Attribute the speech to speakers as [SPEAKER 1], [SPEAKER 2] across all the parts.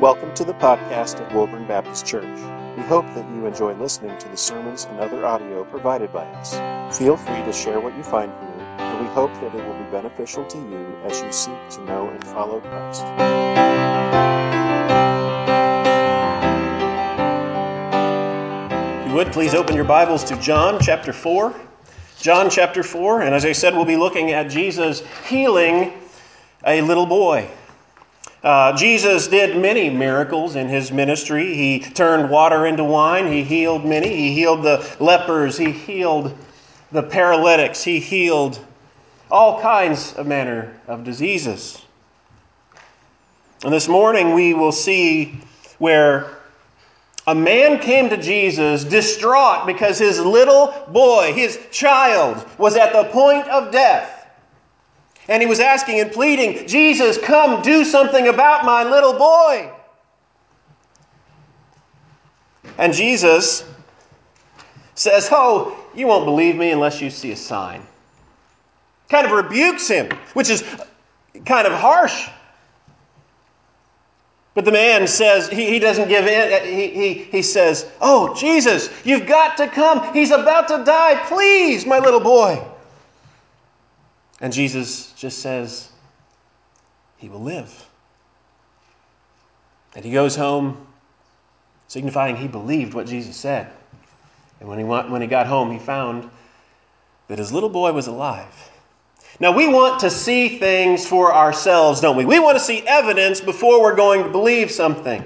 [SPEAKER 1] Welcome to the podcast of Woburn Baptist Church. We hope that you enjoy listening to the sermons and other audio provided by us. Feel free to share what you find here, and we hope that it will be beneficial to you as you seek to know and follow Christ.
[SPEAKER 2] If you would, please open your Bibles to John chapter 4. John chapter 4, and as I said, we'll be looking at Jesus healing a little boy. Uh, Jesus did many miracles in his ministry. He turned water into wine. He healed many. He healed the lepers. He healed the paralytics. He healed all kinds of manner of diseases. And this morning we will see where a man came to Jesus distraught because his little boy, his child, was at the point of death. And he was asking and pleading, Jesus, come do something about my little boy. And Jesus says, Oh, you won't believe me unless you see a sign. Kind of rebukes him, which is kind of harsh. But the man says, he, he doesn't give in. Uh, he, he, he says, Oh, Jesus, you've got to come. He's about to die. Please, my little boy. And Jesus just says, He will live. And he goes home, signifying he believed what Jesus said. And when he, went, when he got home, he found that his little boy was alive. Now, we want to see things for ourselves, don't we? We want to see evidence before we're going to believe something.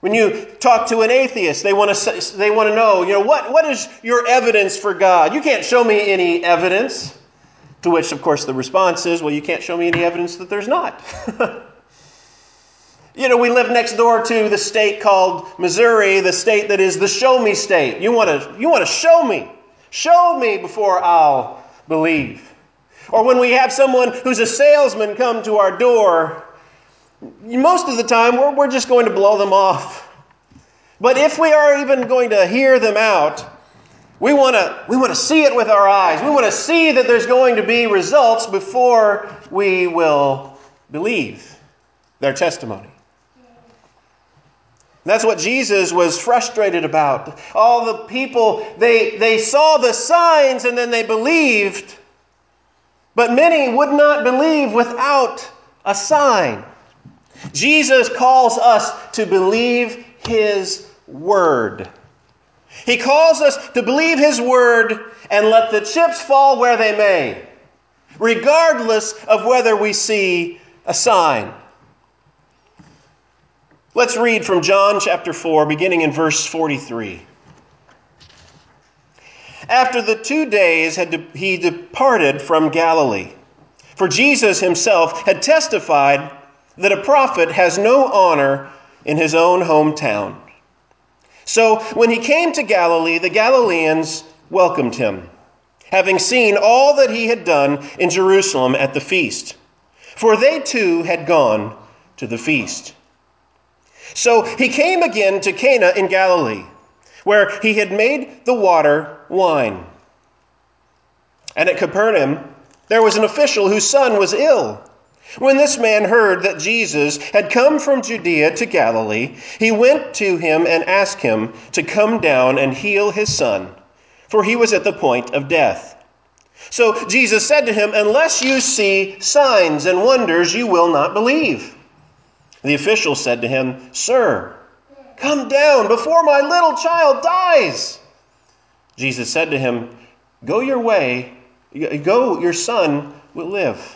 [SPEAKER 2] When you talk to an atheist, they want to, they want to know, you know, what, what is your evidence for God? You can't show me any evidence. To which, of course, the response is, well, you can't show me any evidence that there's not. you know, we live next door to the state called Missouri, the state that is the show me state. You want to, you want to show me. Show me before I'll believe. Or when we have someone who's a salesman come to our door, most of the time we're, we're just going to blow them off. But if we are even going to hear them out, we want to we want to see it with our eyes. We want to see that there's going to be results before we will believe their testimony. That's what Jesus was frustrated about. All the people, they, they saw the signs and then they believed, but many would not believe without a sign. Jesus calls us to believe his word. He calls us to believe His word and let the chips fall where they may, regardless of whether we see a sign. Let's read from John chapter 4, beginning in verse 43. After the two days had de- he departed from Galilee, for Jesus himself had testified that a prophet has no honor in his own hometown. So when he came to Galilee, the Galileans welcomed him, having seen all that he had done in Jerusalem at the feast. For they too had gone to the feast. So he came again to Cana in Galilee, where he had made the water wine. And at Capernaum, there was an official whose son was ill. When this man heard that Jesus had come from Judea to Galilee, he went to him and asked him to come down and heal his son, for he was at the point of death. So Jesus said to him, Unless you see signs and wonders, you will not believe. The official said to him, Sir, come down before my little child dies. Jesus said to him, Go your way, go, your son will live.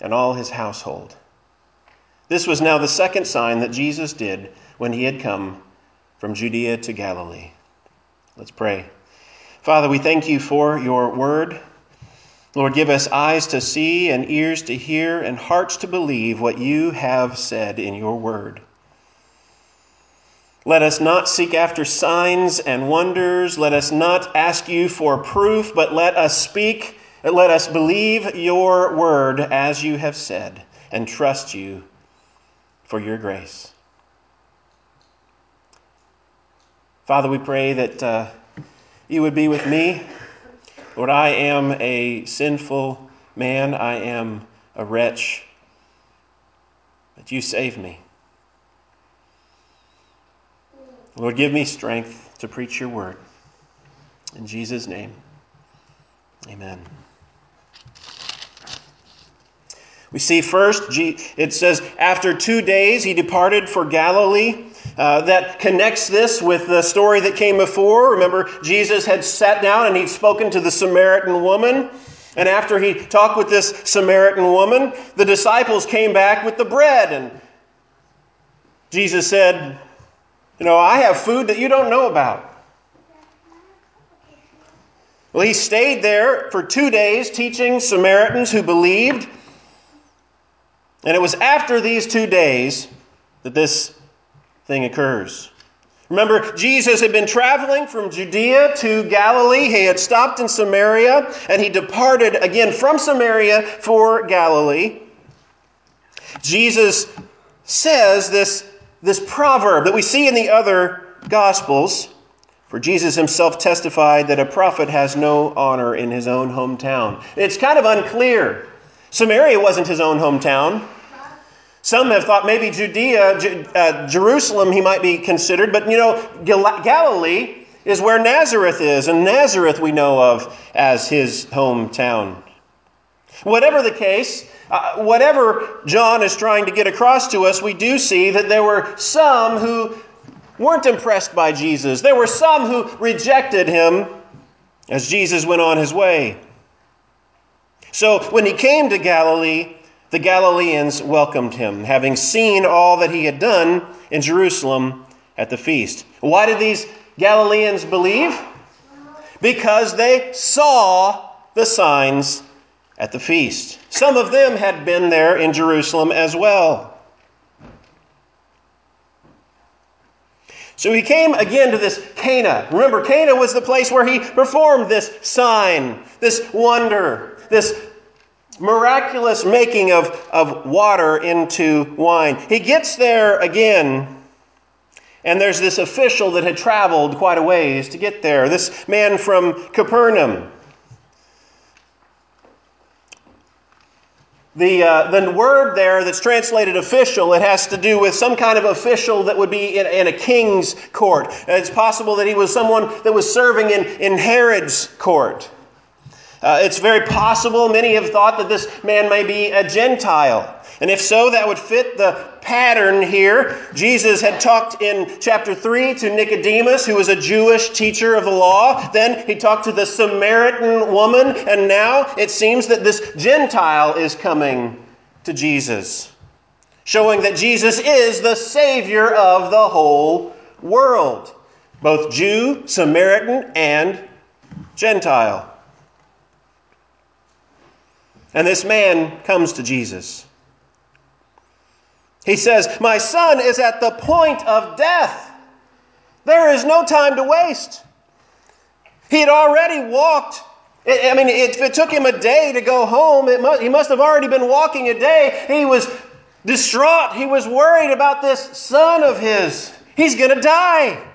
[SPEAKER 2] and all his household. This was now the second sign that Jesus did when he had come from Judea to Galilee. Let's pray. Father, we thank you for your word. Lord, give us eyes to see and ears to hear and hearts to believe what you have said in your word. Let us not seek after signs and wonders. Let us not ask you for proof, but let us speak, let us believe your word as you have said, and trust you for your grace. Father, we pray that uh, you would be with me Lord, I am a sinful man, I am a wretch, but you save me. Lord, give me strength to preach your word. In Jesus' name, amen. We see first, it says, after two days he departed for Galilee. Uh, that connects this with the story that came before. Remember, Jesus had sat down and he'd spoken to the Samaritan woman. And after he talked with this Samaritan woman, the disciples came back with the bread. And Jesus said, You know, I have food that you don't know about. Well, he stayed there for two days teaching Samaritans who believed. And it was after these two days that this thing occurs. Remember, Jesus had been traveling from Judea to Galilee. He had stopped in Samaria, and he departed again from Samaria for Galilee. Jesus says this, this proverb that we see in the other Gospels. For Jesus himself testified that a prophet has no honor in his own hometown. It's kind of unclear. Samaria wasn't his own hometown. Some have thought maybe Judea, uh, Jerusalem, he might be considered, but you know, Galilee is where Nazareth is, and Nazareth we know of as his hometown. Whatever the case, uh, whatever John is trying to get across to us, we do see that there were some who weren't impressed by Jesus. There were some who rejected him as Jesus went on his way. So when he came to Galilee, the Galileans welcomed him, having seen all that he had done in Jerusalem at the feast. Why did these Galileans believe? Because they saw the signs at the feast. Some of them had been there in Jerusalem as well. So he came again to this Cana. Remember, Cana was the place where he performed this sign, this wonder, this miraculous making of, of water into wine. He gets there again, and there's this official that had traveled quite a ways to get there, this man from Capernaum. The, uh, the word there that's translated official, it has to do with some kind of official that would be in, in a king's court. It's possible that he was someone that was serving in, in Herod's court. Uh, it's very possible, many have thought that this man may be a Gentile. And if so, that would fit the pattern here. Jesus had talked in chapter 3 to Nicodemus, who was a Jewish teacher of the law. Then he talked to the Samaritan woman. And now it seems that this Gentile is coming to Jesus, showing that Jesus is the Savior of the whole world, both Jew, Samaritan, and Gentile. And this man comes to Jesus. He says, My son is at the point of death. There is no time to waste. He had already walked. I mean, if it took him a day to go home, must, he must have already been walking a day. He was distraught. He was worried about this son of his. He's going to die.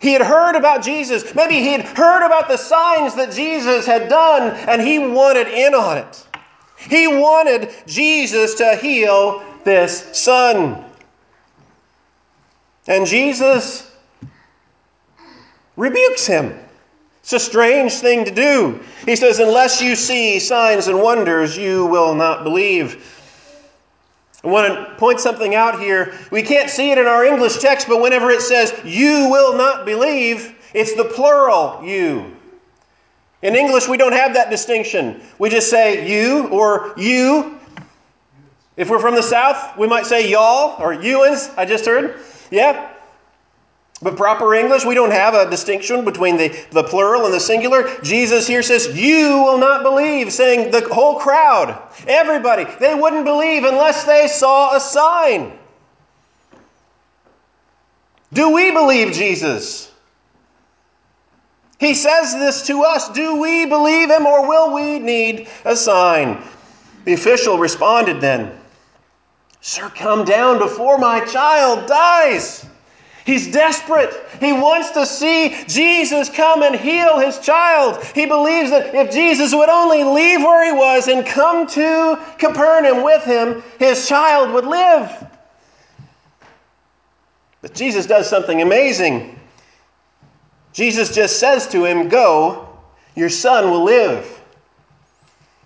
[SPEAKER 2] He had heard about Jesus. Maybe he had heard about the signs that Jesus had done, and he wanted in on it. He wanted Jesus to heal this son. And Jesus rebukes him. It's a strange thing to do. He says, Unless you see signs and wonders, you will not believe. I want to point something out here. We can't see it in our English text, but whenever it says, you will not believe, it's the plural, you. In English, we don't have that distinction. We just say you or you. If we're from the South, we might say y'all or youans, I just heard. Yeah. But proper English, we don't have a distinction between the, the plural and the singular. Jesus here says, You will not believe, saying the whole crowd, everybody, they wouldn't believe unless they saw a sign. Do we believe Jesus? He says this to us. Do we believe him or will we need a sign? The official responded then, Sir, come down before my child dies. He's desperate. He wants to see Jesus come and heal his child. He believes that if Jesus would only leave where he was and come to Capernaum with him, his child would live. But Jesus does something amazing. Jesus just says to him, Go, your son will live.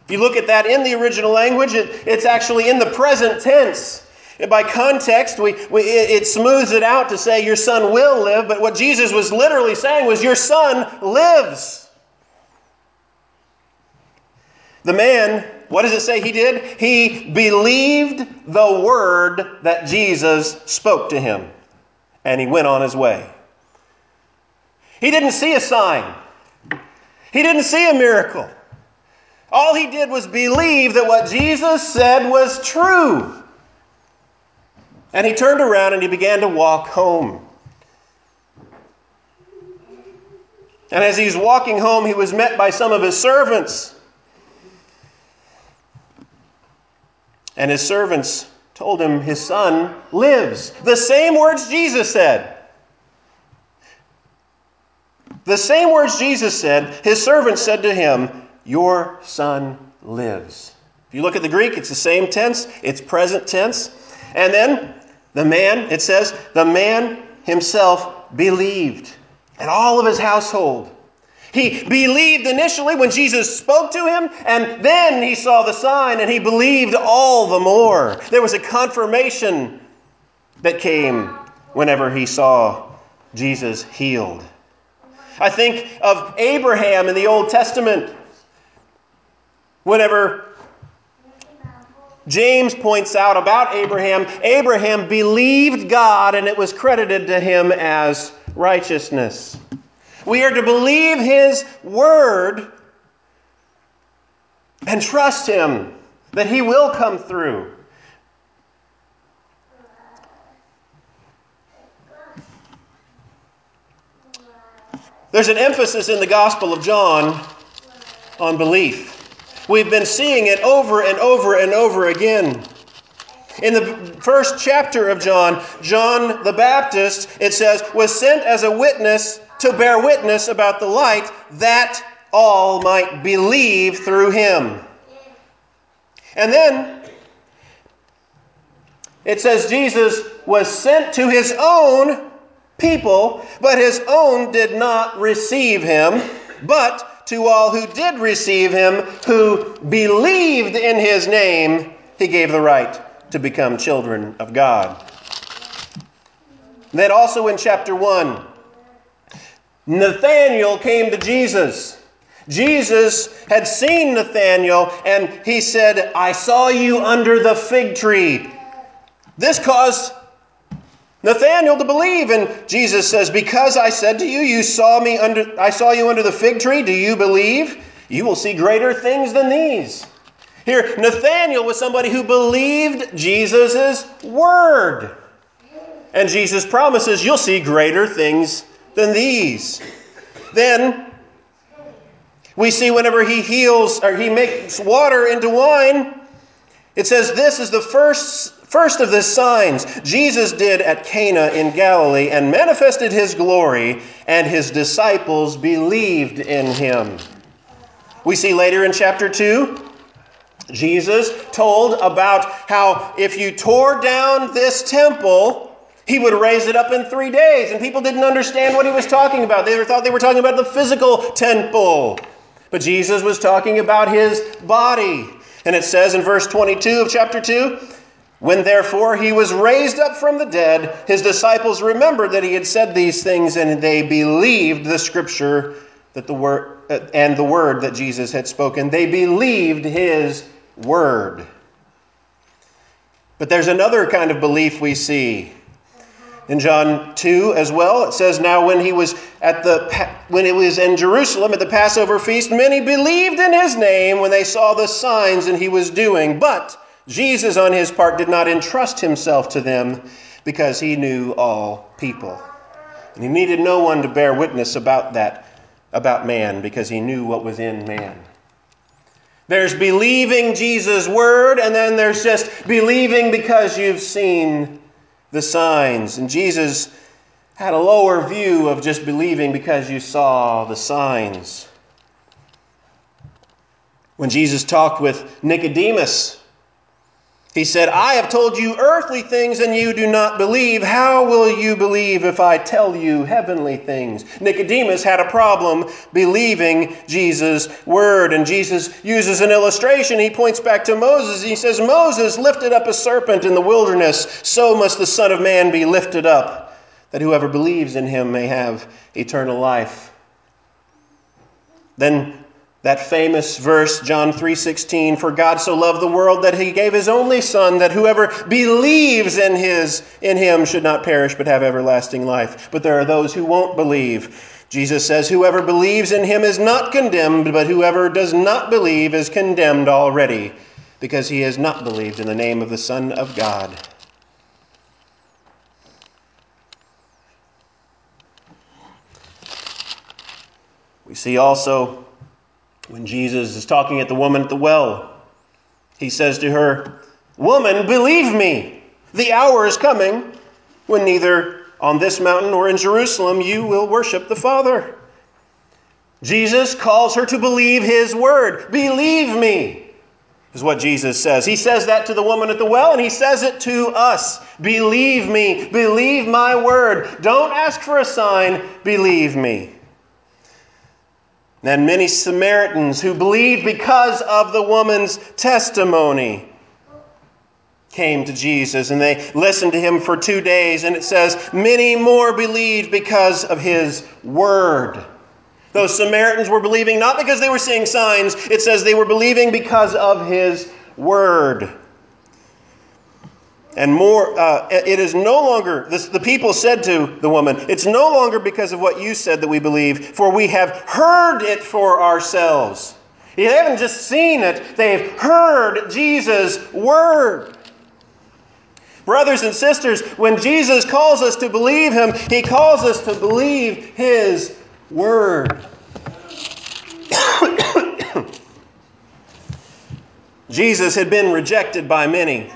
[SPEAKER 2] If you look at that in the original language, it, it's actually in the present tense. By context, we, we, it smooths it out to say, Your son will live, but what Jesus was literally saying was, Your son lives. The man, what does it say he did? He believed the word that Jesus spoke to him, and he went on his way. He didn't see a sign, he didn't see a miracle. All he did was believe that what Jesus said was true. And he turned around and he began to walk home. And as he's walking home, he was met by some of his servants. And his servants told him his son lives. The same words Jesus said. The same words Jesus said, his servants said to him, Your son lives. If you look at the Greek, it's the same tense, it's present tense. And then the man, it says, the man himself believed, and all of his household. He believed initially when Jesus spoke to him, and then he saw the sign and he believed all the more. There was a confirmation that came whenever he saw Jesus healed. I think of Abraham in the Old Testament. Whenever James points out about Abraham, Abraham believed God and it was credited to him as righteousness. We are to believe his word and trust him that he will come through. There's an emphasis in the Gospel of John on belief. We've been seeing it over and over and over again. In the first chapter of John, John the Baptist, it says, was sent as a witness to bear witness about the light that all might believe through him. And then it says Jesus was sent to his own people, but his own did not receive him. But to all who did receive him, who believed in his name, he gave the right to become children of God. Then also in chapter 1, Nathanael came to Jesus. Jesus had seen Nathanael and he said, I saw you under the fig tree. This caused Nathanael to believe and Jesus says, "Because I said to you, you saw me under I saw you under the fig tree, do you believe? You will see greater things than these." Here, Nathanael was somebody who believed Jesus' word. And Jesus promises, You'll see greater things than these. Then we see whenever he heals or he makes water into wine, it says this is the first first of the signs Jesus did at Cana in Galilee and manifested his glory, and his disciples believed in him. We see later in chapter 2 Jesus told about how if you tore down this temple, he would raise it up in three days. And people didn't understand what he was talking about. They thought they were talking about the physical temple. But Jesus was talking about his body. And it says in verse 22 of chapter 2 When therefore he was raised up from the dead, his disciples remembered that he had said these things, and they believed the scripture that the word uh, and the word that Jesus had spoken. They believed his word. But there's another kind of belief we see In John 2 as well, it says, Now when he was at the when it was in Jerusalem at the Passover feast, many believed in his name when they saw the signs and he was doing. But Jesus, on his part, did not entrust himself to them because he knew all people. And he needed no one to bear witness about that, about man, because he knew what was in man. There's believing Jesus' word, and then there's just believing because you've seen the signs. And Jesus had a lower view of just believing because you saw the signs. When Jesus talked with Nicodemus, he said, I have told you earthly things and you do not believe. How will you believe if I tell you heavenly things? Nicodemus had a problem believing Jesus' word. And Jesus uses an illustration. He points back to Moses. He says, Moses lifted up a serpent in the wilderness. So must the Son of Man be lifted up, that whoever believes in him may have eternal life. Then that famous verse John 3:16 for God so loved the world that he gave his only son that whoever believes in his in him should not perish but have everlasting life. But there are those who won't believe. Jesus says whoever believes in him is not condemned but whoever does not believe is condemned already because he has not believed in the name of the son of God. We see also when Jesus is talking at the woman at the well, he says to her, Woman, believe me, the hour is coming when neither on this mountain nor in Jerusalem you will worship the Father. Jesus calls her to believe his word. Believe me, is what Jesus says. He says that to the woman at the well, and he says it to us. Believe me, believe my word. Don't ask for a sign, believe me. And many Samaritans who believed because of the woman's testimony came to Jesus and they listened to him for two days. And it says, many more believed because of his word. Those Samaritans were believing not because they were seeing signs, it says they were believing because of his word. And more, uh, it is no longer, this, the people said to the woman, it's no longer because of what you said that we believe, for we have heard it for ourselves. They haven't just seen it, they've heard Jesus' word. Brothers and sisters, when Jesus calls us to believe him, he calls us to believe his word. Jesus had been rejected by many.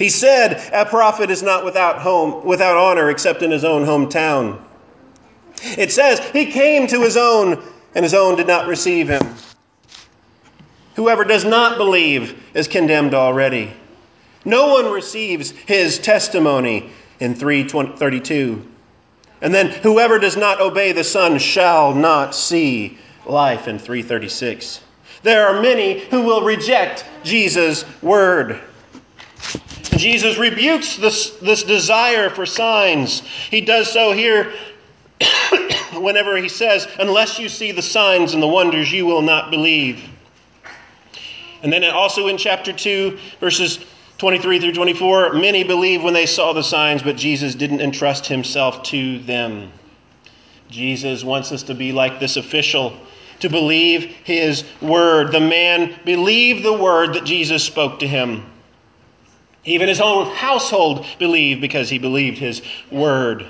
[SPEAKER 2] He said, A prophet is not without home, without honor except in his own hometown. It says, He came to his own, and his own did not receive him. Whoever does not believe is condemned already. No one receives his testimony in 332. And then whoever does not obey the Son shall not see life in 336. There are many who will reject Jesus' word. Jesus rebukes this, this desire for signs. He does so here whenever he says, Unless you see the signs and the wonders, you will not believe. And then also in chapter 2, verses 23 through 24, many believed when they saw the signs, but Jesus didn't entrust himself to them. Jesus wants us to be like this official, to believe his word. The man believed the word that Jesus spoke to him. Even his own household believed because he believed his word.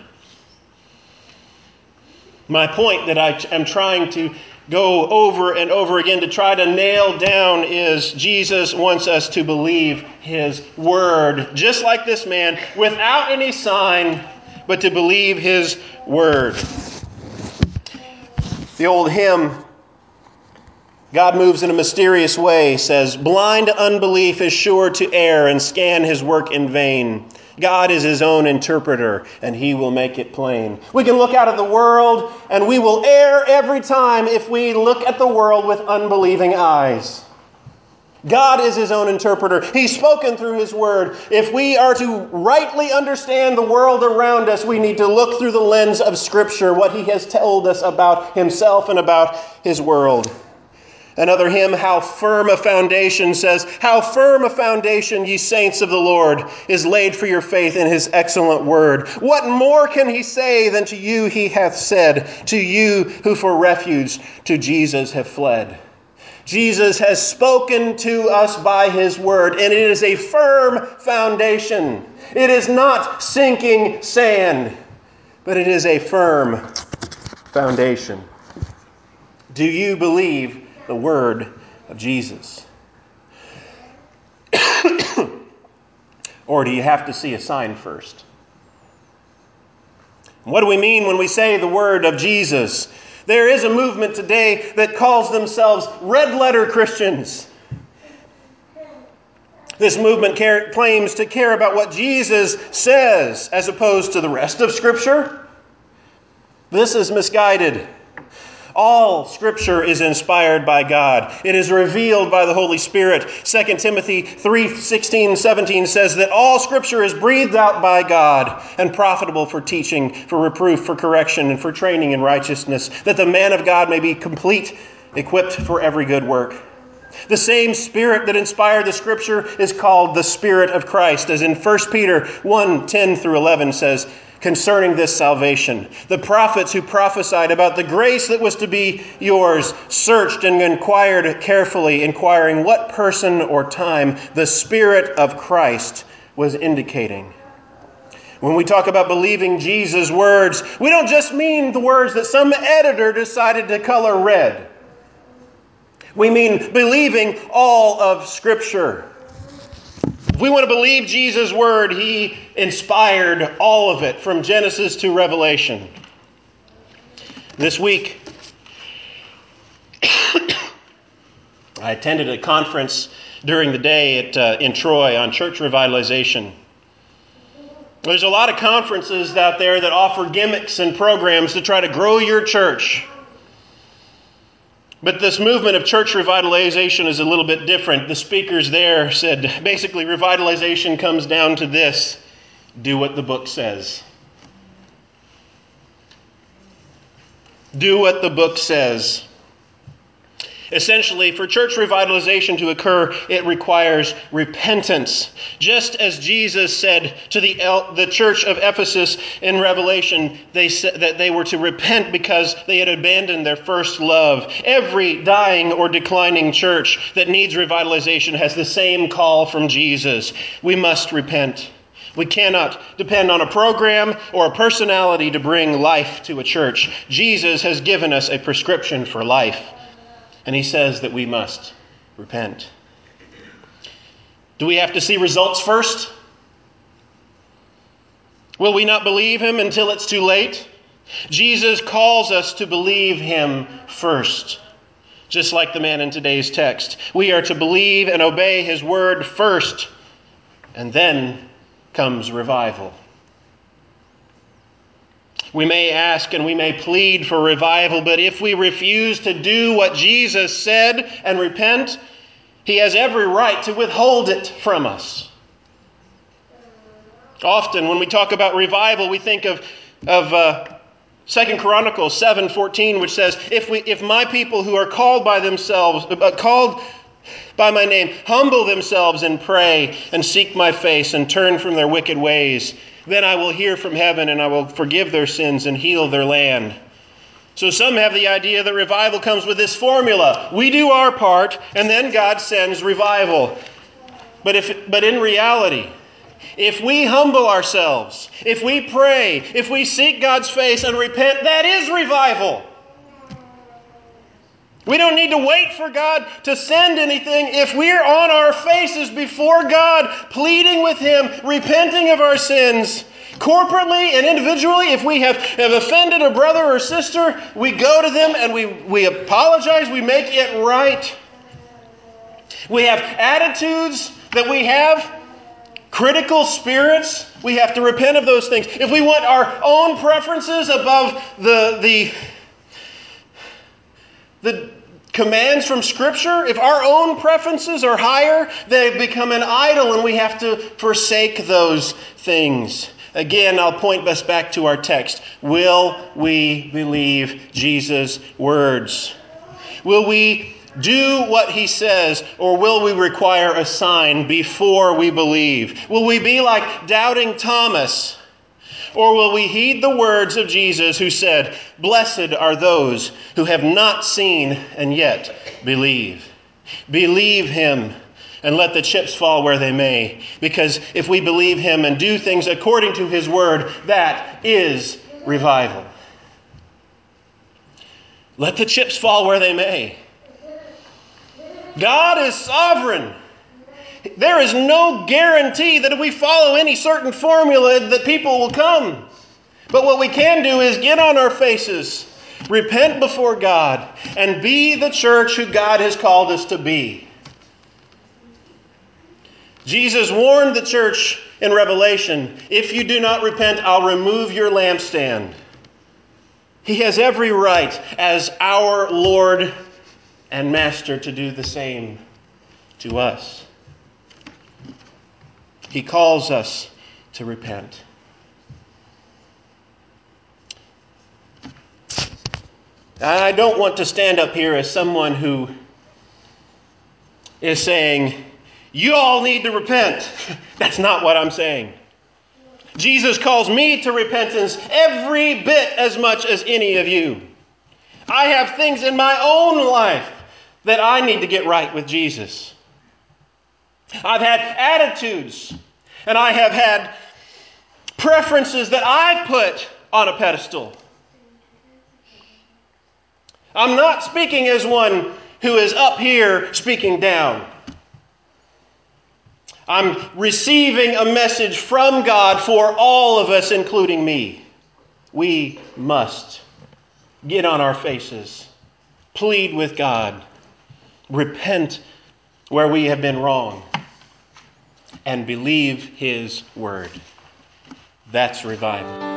[SPEAKER 2] My point that I am trying to go over and over again to try to nail down is Jesus wants us to believe his word, just like this man, without any sign, but to believe his word. The old hymn God moves in a mysterious way, says, Blind unbelief is sure to err and scan his work in vain. God is his own interpreter, and he will make it plain. We can look out at the world, and we will err every time if we look at the world with unbelieving eyes. God is his own interpreter. He's spoken through his word. If we are to rightly understand the world around us, we need to look through the lens of Scripture, what he has told us about himself and about his world. Another hymn, How Firm a Foundation, says, How firm a foundation, ye saints of the Lord, is laid for your faith in his excellent word. What more can he say than to you he hath said, to you who for refuge to Jesus have fled? Jesus has spoken to us by his word, and it is a firm foundation. It is not sinking sand, but it is a firm foundation. Do you believe the word of Jesus? or do you have to see a sign first? What do we mean when we say the word of Jesus? There is a movement today that calls themselves red letter Christians. This movement care, claims to care about what Jesus says as opposed to the rest of Scripture. This is misguided. All scripture is inspired by God. It is revealed by the Holy Spirit. 2 Timothy 3 16, 17 says that all scripture is breathed out by God and profitable for teaching, for reproof, for correction, and for training in righteousness, that the man of God may be complete, equipped for every good work. The same Spirit that inspired the Scripture is called the Spirit of Christ, as in 1 Peter 1 10 through 11 says, concerning this salvation. The prophets who prophesied about the grace that was to be yours searched and inquired carefully, inquiring what person or time the Spirit of Christ was indicating. When we talk about believing Jesus' words, we don't just mean the words that some editor decided to color red. We mean believing all of Scripture. If we want to believe Jesus' word, he inspired all of it from Genesis to Revelation. This week, I attended a conference during the day at, uh, in Troy on church revitalization. There's a lot of conferences out there that offer gimmicks and programs to try to grow your church. But this movement of church revitalization is a little bit different. The speakers there said basically, revitalization comes down to this do what the book says. Do what the book says. Essentially, for church revitalization to occur, it requires repentance. Just as Jesus said to the, the church of Ephesus in Revelation, they said that they were to repent because they had abandoned their first love. Every dying or declining church that needs revitalization has the same call from Jesus. We must repent. We cannot depend on a program or a personality to bring life to a church. Jesus has given us a prescription for life. And he says that we must repent. Do we have to see results first? Will we not believe him until it's too late? Jesus calls us to believe him first, just like the man in today's text. We are to believe and obey his word first, and then comes revival. We may ask and we may plead for revival, but if we refuse to do what Jesus said and repent, he has every right to withhold it from us. Often, when we talk about revival, we think of, of uh, 2 Chronicles 7:14, which says, if, we, if my people who are called by themselves, uh, called by my name, humble themselves and pray and seek my face and turn from their wicked ways, then I will hear from heaven and I will forgive their sins and heal their land. So some have the idea that revival comes with this formula. We do our part and then God sends revival. But if but in reality, if we humble ourselves, if we pray, if we seek God's face and repent, that is revival. We don't need to wait for God to send anything. If we're on our faces before God, pleading with Him, repenting of our sins, corporately and individually, if we have, have offended a brother or sister, we go to them and we, we apologize, we make it right. We have attitudes that we have, critical spirits, we have to repent of those things. If we want our own preferences above the, the the commands from Scripture, if our own preferences are higher, they become an idol and we have to forsake those things. Again, I'll point us back to our text. Will we believe Jesus' words? Will we do what he says, or will we require a sign before we believe? Will we be like doubting Thomas? Or will we heed the words of Jesus who said, Blessed are those who have not seen and yet believe? Believe him and let the chips fall where they may. Because if we believe him and do things according to his word, that is revival. Let the chips fall where they may. God is sovereign. There is no guarantee that if we follow any certain formula that people will come. But what we can do is get on our faces, repent before God, and be the church who God has called us to be. Jesus warned the church in Revelation if you do not repent, I'll remove your lampstand. He has every right as our Lord and Master to do the same to us. He calls us to repent. I don't want to stand up here as someone who is saying, You all need to repent. That's not what I'm saying. Jesus calls me to repentance every bit as much as any of you. I have things in my own life that I need to get right with Jesus. I've had attitudes and I have had preferences that I've put on a pedestal. I'm not speaking as one who is up here speaking down. I'm receiving a message from God for all of us, including me. We must get on our faces, plead with God, repent where we have been wrong, and believe His word. That's revival.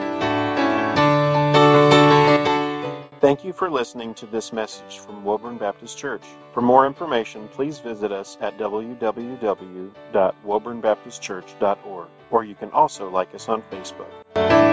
[SPEAKER 1] Thank you for listening to this message from Woburn Baptist Church. For more information, please visit us at www.woburnbaptistchurch.org, or you can also like us on Facebook.